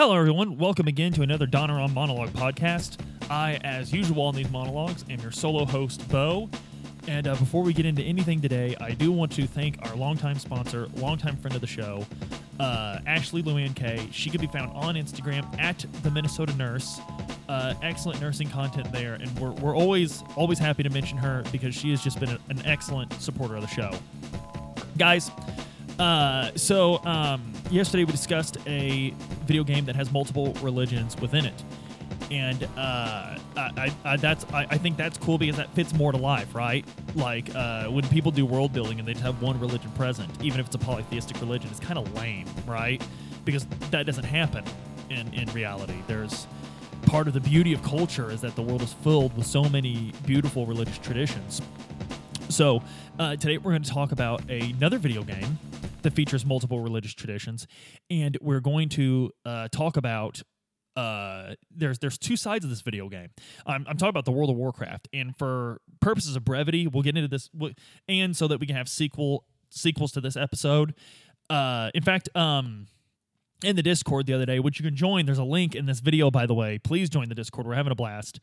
Hello, everyone. Welcome again to another Donorom Monologue podcast. I, as usual on these monologues, am your solo host, Bo. And uh, before we get into anything today, I do want to thank our longtime sponsor, longtime friend of the show, uh, Ashley Luann Kay. She can be found on Instagram at the Minnesota Nurse. Uh, excellent nursing content there, and we're, we're always always happy to mention her because she has just been a, an excellent supporter of the show. Guys, uh, so um, yesterday we discussed a video game that has multiple religions within it, and uh, I, I, that's I, I think that's cool because that fits more to life, right? Like uh, when people do world building and they just have one religion present, even if it's a polytheistic religion, it's kind of lame, right? Because that doesn't happen in in reality. There's part of the beauty of culture is that the world is filled with so many beautiful religious traditions. So uh, today we're going to talk about another video game that features multiple religious traditions, and we're going to uh, talk about. Uh, there's there's two sides of this video game. I'm, I'm talking about the World of Warcraft, and for purposes of brevity, we'll get into this, and so that we can have sequel sequels to this episode. Uh, in fact, um, in the Discord the other day, which you can join. There's a link in this video, by the way. Please join the Discord. We're having a blast.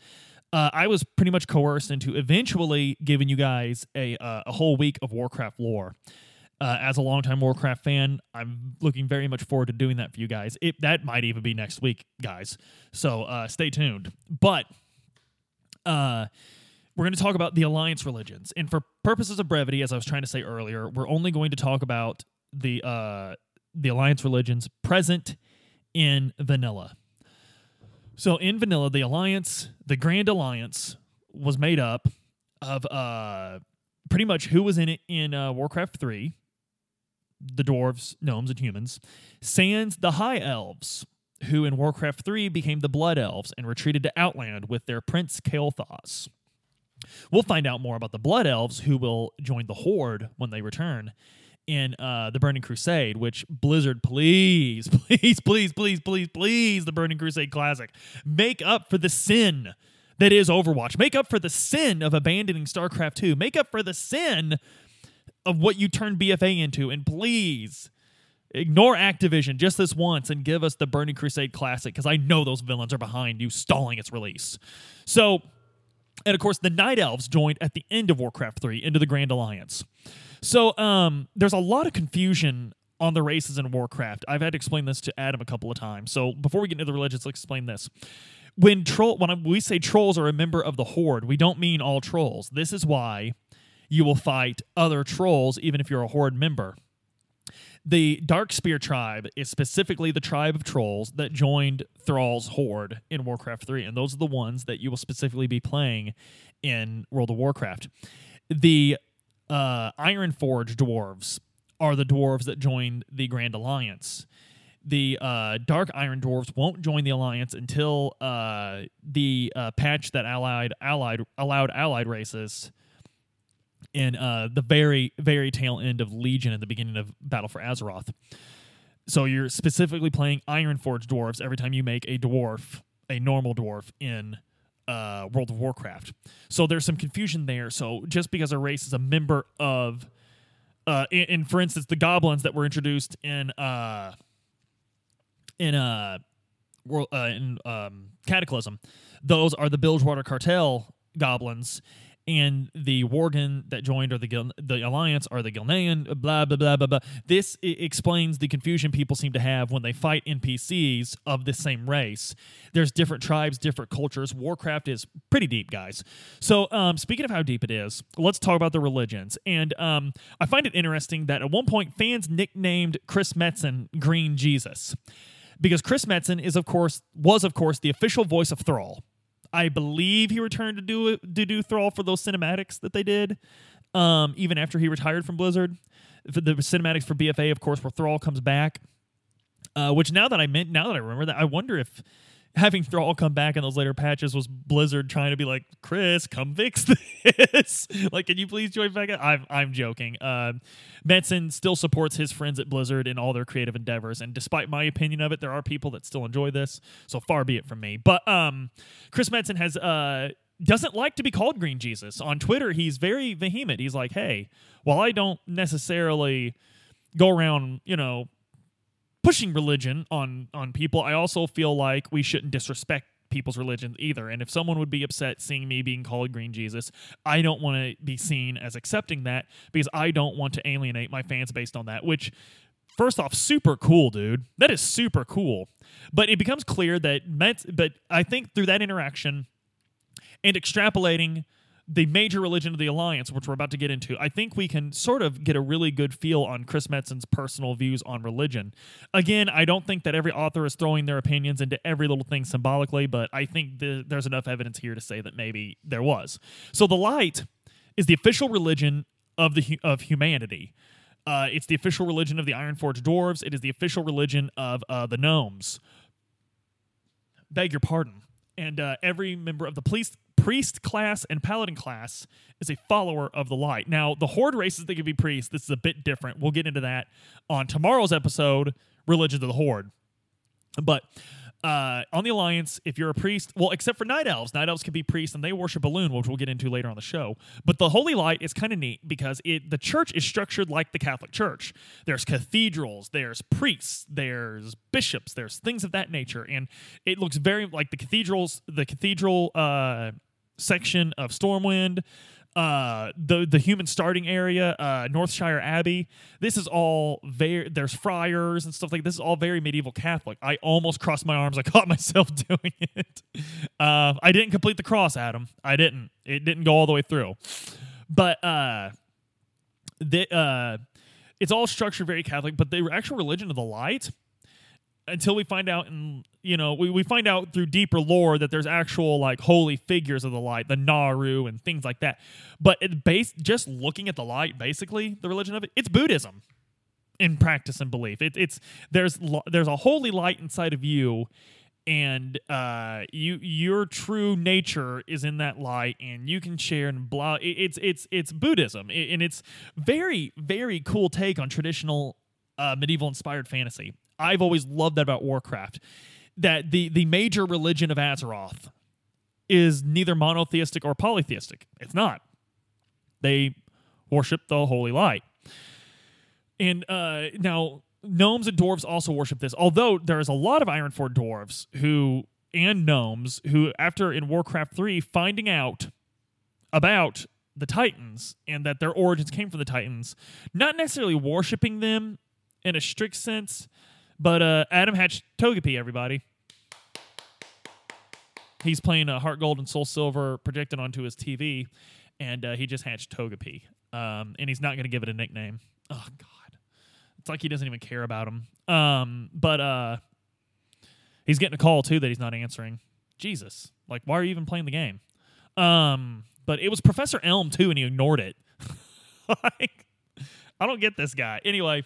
Uh, I was pretty much coerced into eventually giving you guys a uh, a whole week of Warcraft lore. Uh, as a longtime Warcraft fan, I'm looking very much forward to doing that for you guys. It, that might even be next week, guys. So uh, stay tuned. But uh, we're going to talk about the alliance religions, and for purposes of brevity, as I was trying to say earlier, we're only going to talk about the uh, the alliance religions present in vanilla. So in vanilla, the alliance, the Grand Alliance, was made up of uh, pretty much who was in it in uh, Warcraft three, the dwarves, gnomes, and humans, sans the high elves, who in Warcraft 3 became the Blood Elves and retreated to Outland with their Prince Kael'thas. We'll find out more about the Blood Elves, who will join the Horde when they return in uh, the Burning Crusade, which Blizzard, please, please, please, please, please, please, the Burning Crusade Classic, make up for the sin that is Overwatch. Make up for the sin of abandoning StarCraft 2. Make up for the sin of what you turned BFA into, and please ignore Activision just this once and give us the Burning Crusade Classic because I know those villains are behind you stalling its release. So, and of course, the Night Elves joined at the end of Warcraft 3 into the Grand Alliance. So, um, there's a lot of confusion on the races in Warcraft. I've had to explain this to Adam a couple of times. So, before we get into the religions, let's explain this. When troll, when we say trolls are a member of the Horde, we don't mean all trolls. This is why you will fight other trolls, even if you're a Horde member. The Darkspear tribe is specifically the tribe of trolls that joined Thrall's Horde in Warcraft 3, and those are the ones that you will specifically be playing in World of Warcraft. The uh, Ironforge dwarves are the dwarves that joined the Grand Alliance. The uh, Dark Iron dwarves won't join the alliance until uh, the uh, patch that allied allied allowed allied races in uh, the very very tail end of Legion at the beginning of Battle for Azeroth. So you're specifically playing Ironforge dwarves every time you make a dwarf, a normal dwarf in uh, World of Warcraft. So there's some confusion there. So just because a race is a member of, uh, in, for instance, the goblins that were introduced in uh, in uh, world uh, in um, Cataclysm, those are the Bilgewater Cartel goblins and the Worgen that joined or the Gil- the alliance are the Gilnean, blah blah blah blah blah. This explains the confusion people seem to have when they fight NPCs of the same race. There's different tribes, different cultures. Warcraft is pretty deep, guys. So, um, speaking of how deep it is, let's talk about the religions. And um, I find it interesting that at one point fans nicknamed Chris Metzen Green Jesus because Chris Metzen is of course was of course the official voice of Thrall I believe he returned to do to do Thrall for those cinematics that they did, um, even after he retired from Blizzard. For the cinematics for BFA, of course, where Thrall comes back. Uh, which now that I meant, now that I remember that, I wonder if having Thrall come back in those later patches was Blizzard trying to be like, Chris, come fix this. like, can you please join back? I'm, I'm joking. Uh, Metzen still supports his friends at Blizzard in all their creative endeavors. And despite my opinion of it, there are people that still enjoy this. So far be it from me. But um, Chris Metzen has. Uh, doesn't like to be called Green Jesus. On Twitter, he's very vehement. He's like, hey, while I don't necessarily go around, you know, pushing religion on on people, I also feel like we shouldn't disrespect people's religions either. And if someone would be upset seeing me being called Green Jesus, I don't want to be seen as accepting that because I don't want to alienate my fans based on that, which first off, super cool, dude. That is super cool. But it becomes clear that Mets, but I think through that interaction and extrapolating the major religion of the alliance, which we're about to get into, I think we can sort of get a really good feel on Chris Metzen's personal views on religion. Again, I don't think that every author is throwing their opinions into every little thing symbolically, but I think the, there's enough evidence here to say that maybe there was. So the light is the official religion of the of humanity. Uh, it's the official religion of the Ironforge dwarves. It is the official religion of uh, the gnomes. Beg your pardon. And uh, every member of the police priest class and paladin class is a follower of the light. Now, the horde races that can be priests, this is a bit different. We'll get into that on tomorrow's episode, Religion of the Horde. But uh, on the Alliance, if you're a priest, well, except for night elves, night elves can be priests and they worship Elune, which we'll get into later on the show. But the Holy Light is kind of neat because it the church is structured like the Catholic Church. There's cathedrals, there's priests, there's bishops, there's things of that nature, and it looks very like the cathedrals. The cathedral uh, section of Stormwind uh, the the human starting area, uh, Northshire Abbey. This is all very. There's friars and stuff like this. Is all very medieval Catholic. I almost crossed my arms. I caught myself doing it. Uh, I didn't complete the cross, Adam. I didn't. It didn't go all the way through. But uh, the uh, it's all structured very Catholic. But the actual religion of the light until we find out and you know we, we find out through deeper lore that there's actual like holy figures of the light the naaru and things like that but it based just looking at the light basically the religion of it it's buddhism in practice and belief it, it's there's there's a holy light inside of you and uh, you your true nature is in that light, and you can share and blah. It, it's it's it's Buddhism, and it's very very cool take on traditional uh, medieval inspired fantasy. I've always loved that about Warcraft. That the the major religion of Azeroth is neither monotheistic or polytheistic. It's not. They worship the holy light. And uh, now gnomes and dwarves also worship this. Although there is a lot of Ironforge dwarves who and gnomes who, after in Warcraft 3, finding out about the Titans and that their origins came from the Titans, not necessarily worshiping them in a strict sense, but uh, Adam hatched Togepi, everybody. He's playing a Heart Gold and Soul Silver projected onto his TV, and uh, he just hatched Togepi. Um, and he's not going to give it a nickname. Oh, God. It's like he doesn't even care about him. Um, but uh, he's getting a call, too, that he's not answering. Jesus. Like, why are you even playing the game? Um, but it was Professor Elm, too, and he ignored it. like, I don't get this guy. Anyway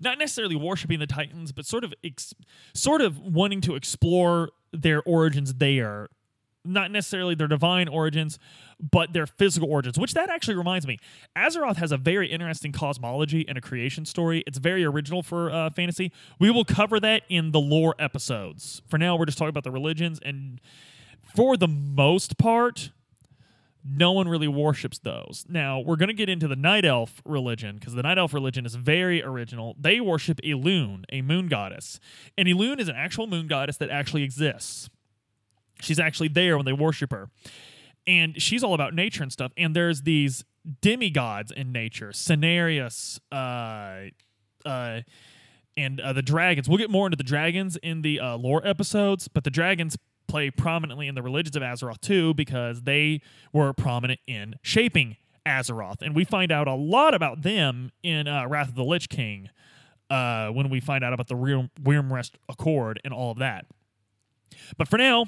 not necessarily worshiping the Titans, but sort of ex- sort of wanting to explore their origins there. Not necessarily their divine origins, but their physical origins, which that actually reminds me. Azeroth has a very interesting cosmology and a creation story. It's very original for uh, fantasy. We will cover that in the lore episodes. For now, we're just talking about the religions, and for the most part, no one really worships those. Now, we're going to get into the Night Elf religion because the Night Elf religion is very original. They worship Elune, a moon goddess. And Elune is an actual moon goddess that actually exists. She's actually there when they worship her. And she's all about nature and stuff. And there's these demigods in nature Cenarius, uh, uh, and uh, the dragons. We'll get more into the dragons in the uh, lore episodes, but the dragons play prominently in the religions of Azeroth too because they were prominent in shaping Azeroth. And we find out a lot about them in uh, Wrath of the Lich King uh, when we find out about the Wyrmrest Accord and all of that. But for now,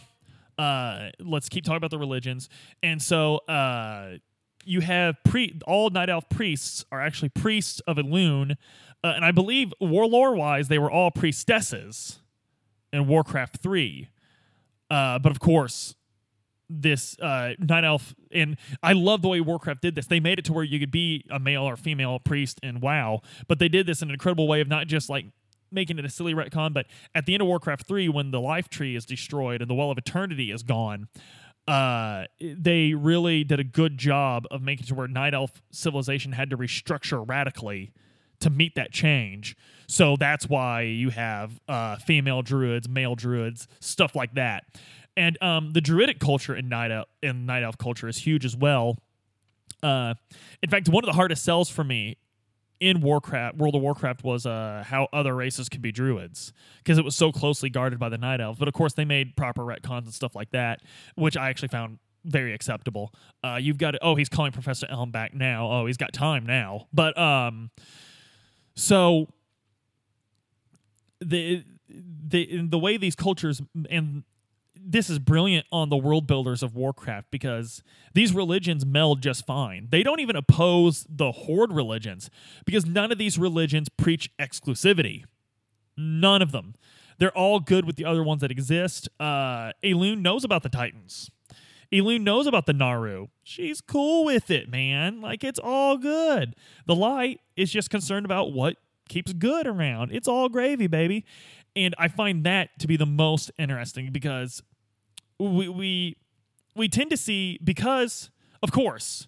uh, let's keep talking about the religions. And so uh, you have pre all Night Elf priests are actually priests of Elune. Uh, and I believe warlore wise, they were all priestesses in Warcraft 3. Uh, but of course, this uh, night elf, and I love the way Warcraft did this. They made it to where you could be a male or female priest in WoW, but they did this in an incredible way of not just like making it a silly retcon, but at the end of Warcraft 3, when the life tree is destroyed and the Well of Eternity is gone, uh, they really did a good job of making to where Night Elf civilization had to restructure radically to meet that change. So that's why you have uh, female druids, male druids, stuff like that. And um, the druidic culture in night elf, in night elf culture is huge as well. Uh, in fact, one of the hardest sells for me in Warcraft, World of Warcraft, was uh, how other races could be druids because it was so closely guarded by the night elves. But of course, they made proper retcons and stuff like that, which I actually found very acceptable. Uh, you've got oh, he's calling Professor Elm back now. Oh, he's got time now. But um, so the the the way these cultures and this is brilliant on the world builders of Warcraft because these religions meld just fine. They don't even oppose the horde religions because none of these religions preach exclusivity. None of them. They're all good with the other ones that exist. Uh, knows about the Titans. Elune knows about the Naaru. She's cool with it, man. Like it's all good. The light is just concerned about what keeps good around. It's all gravy, baby. And I find that to be the most interesting because we we we tend to see because of course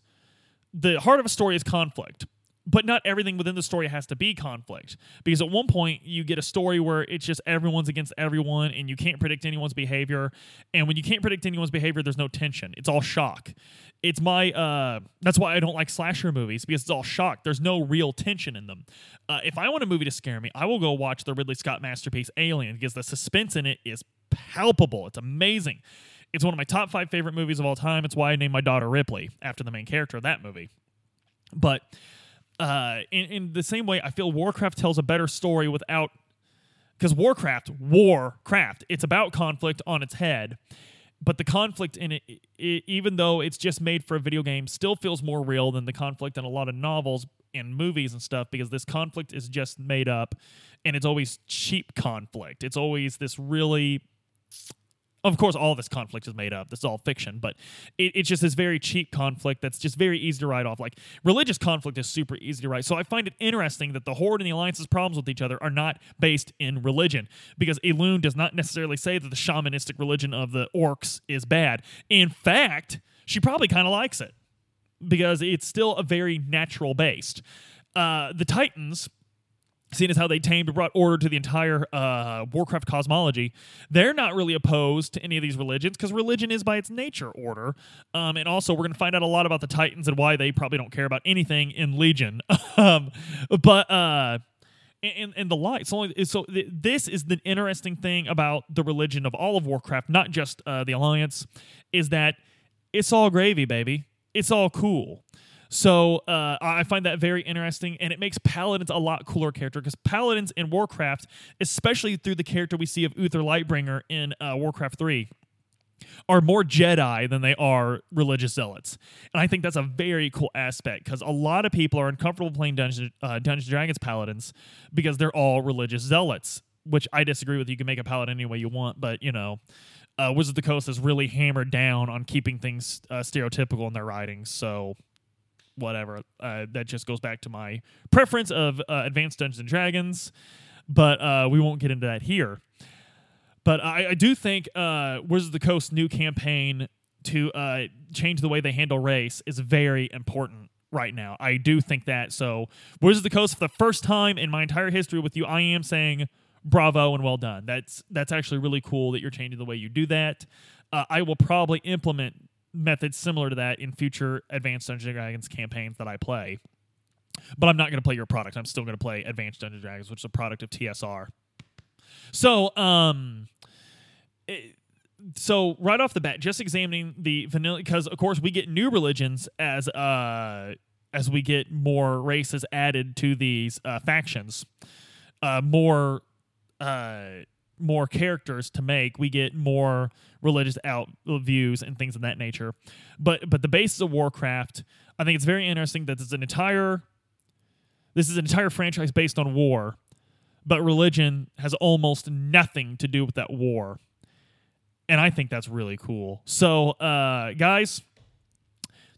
the heart of a story is conflict but not everything within the story has to be conflict. Because at one point you get a story where it's just everyone's against everyone and you can't predict anyone's behavior. And when you can't predict anyone's behavior there's no tension. It's all shock. It's my uh that's why i don't like slasher movies because it's all shock. There's no real tension in them. Uh, if i want a movie to scare me i will go watch the ridley scott masterpiece alien because the suspense in it is palpable. It's amazing. It's one of my top five favorite movies of all time. It's why i named my daughter ripley after the main character of that movie. But uh, in, in the same way, I feel Warcraft tells a better story without because Warcraft, Warcraft, it's about conflict on its head, but the conflict in it, it, even though it's just made for a video game, still feels more real than the conflict in a lot of novels and movies and stuff because this conflict is just made up, and it's always cheap conflict. It's always this really of course, all this conflict is made up. This is all fiction, but it, it's just this very cheap conflict that's just very easy to write off. Like religious conflict is super easy to write. So I find it interesting that the Horde and the Alliance's problems with each other are not based in religion, because Elune does not necessarily say that the shamanistic religion of the orcs is bad. In fact, she probably kind of likes it because it's still a very natural based. Uh, the Titans seeing as how they tamed and brought order to the entire uh, Warcraft cosmology, they're not really opposed to any of these religions because religion is by its nature order. Um, and also, we're going to find out a lot about the Titans and why they probably don't care about anything in Legion. um, but uh, and, and the light. So, so this is the interesting thing about the religion of all of Warcraft, not just uh, the Alliance, is that it's all gravy, baby. It's all cool. So uh, I find that very interesting, and it makes Paladins a lot cooler character because Paladins in Warcraft, especially through the character we see of Uther Lightbringer in uh, Warcraft 3, are more Jedi than they are religious zealots. And I think that's a very cool aspect because a lot of people are uncomfortable playing Dungeons, uh, Dungeons Dragons Paladins because they're all religious zealots, which I disagree with. You can make a Paladin any way you want, but you know. Uh, Wizard of the Coast has really hammered down on keeping things uh, stereotypical in their writings. So whatever. Uh, that just goes back to my preference of uh, Advanced Dungeons and Dragons, but uh, we won't get into that here. But I, I do think uh, Wizards of the Coast new campaign to uh, change the way they handle race is very important right now. I do think that. So Wizards of the Coast for the first time in my entire history with you, I am saying bravo and well done. That's that's actually really cool that you're changing the way you do that. Uh, I will probably implement methods similar to that in future Advanced Dungeons Dragons campaigns that I play. But I'm not going to play your product. I'm still going to play Advanced Dungeons Dragons, which is a product of TSR. So, um, it, so right off the bat, just examining the vanilla, because of course we get new religions as uh as we get more races added to these uh, factions, uh, more uh more characters to make, we get more religious out views and things of that nature. But but the basis of Warcraft, I think it's very interesting that there's an entire this is an entire franchise based on war, but religion has almost nothing to do with that war. And I think that's really cool. So, uh, guys,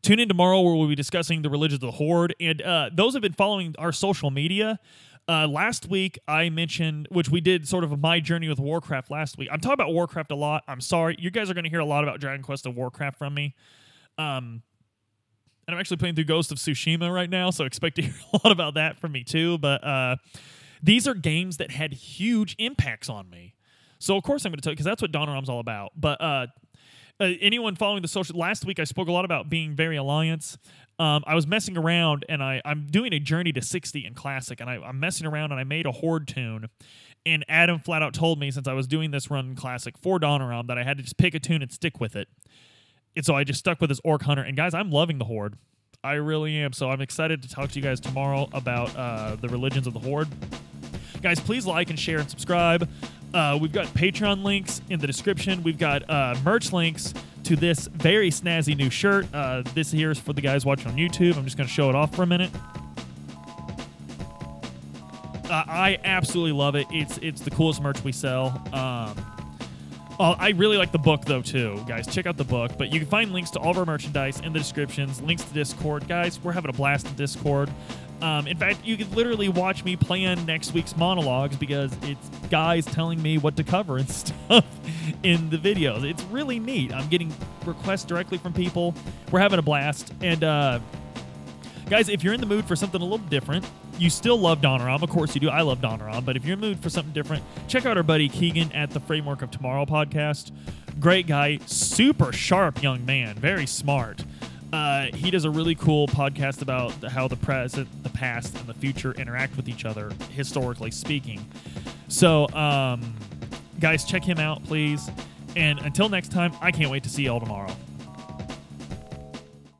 tune in tomorrow where we'll be discussing the religion of the Horde. And uh, those have been following our social media. Uh, last week, I mentioned, which we did sort of my journey with Warcraft last week. I'm talking about Warcraft a lot. I'm sorry. You guys are going to hear a lot about Dragon Quest and Warcraft from me. Um, And I'm actually playing through Ghost of Tsushima right now, so expect to hear a lot about that from me too. But uh, these are games that had huge impacts on me. So of course I'm going to tell you because that's what Donorom's all about. But uh, uh, anyone following the social last week, I spoke a lot about being very alliance. Um, I was messing around and I, I'm doing a journey to 60 in classic, and I, I'm messing around and I made a horde toon. And Adam flat out told me since I was doing this run in classic for Donorom that I had to just pick a toon and stick with it. And so I just stuck with this Orc Hunter. And guys, I'm loving the Horde. I really am. So I'm excited to talk to you guys tomorrow about uh, the religions of the Horde. Guys, please like and share and subscribe. Uh, we've got Patreon links in the description. We've got uh, merch links to this very snazzy new shirt. Uh, this here is for the guys watching on YouTube. I'm just going to show it off for a minute. Uh, I absolutely love it. It's it's the coolest merch we sell. Um, oh, I really like the book though too, guys. Check out the book. But you can find links to all of our merchandise in the descriptions. Links to Discord, guys. We're having a blast in Discord. Um, in fact, you can literally watch me plan next week's monologues because it's guys telling me what to cover and stuff in the videos. It's really neat. I'm getting requests directly from people. We're having a blast. And uh, guys, if you're in the mood for something a little different, you still love Donorom. Of course you do. I love Donorom. But if you're in the mood for something different, check out our buddy Keegan at the Framework of Tomorrow podcast. Great guy, super sharp young man, very smart. Uh, he does a really cool podcast about how the present, the past, and the future interact with each other, historically speaking. So, um, guys, check him out, please. And until next time, I can't wait to see y'all tomorrow.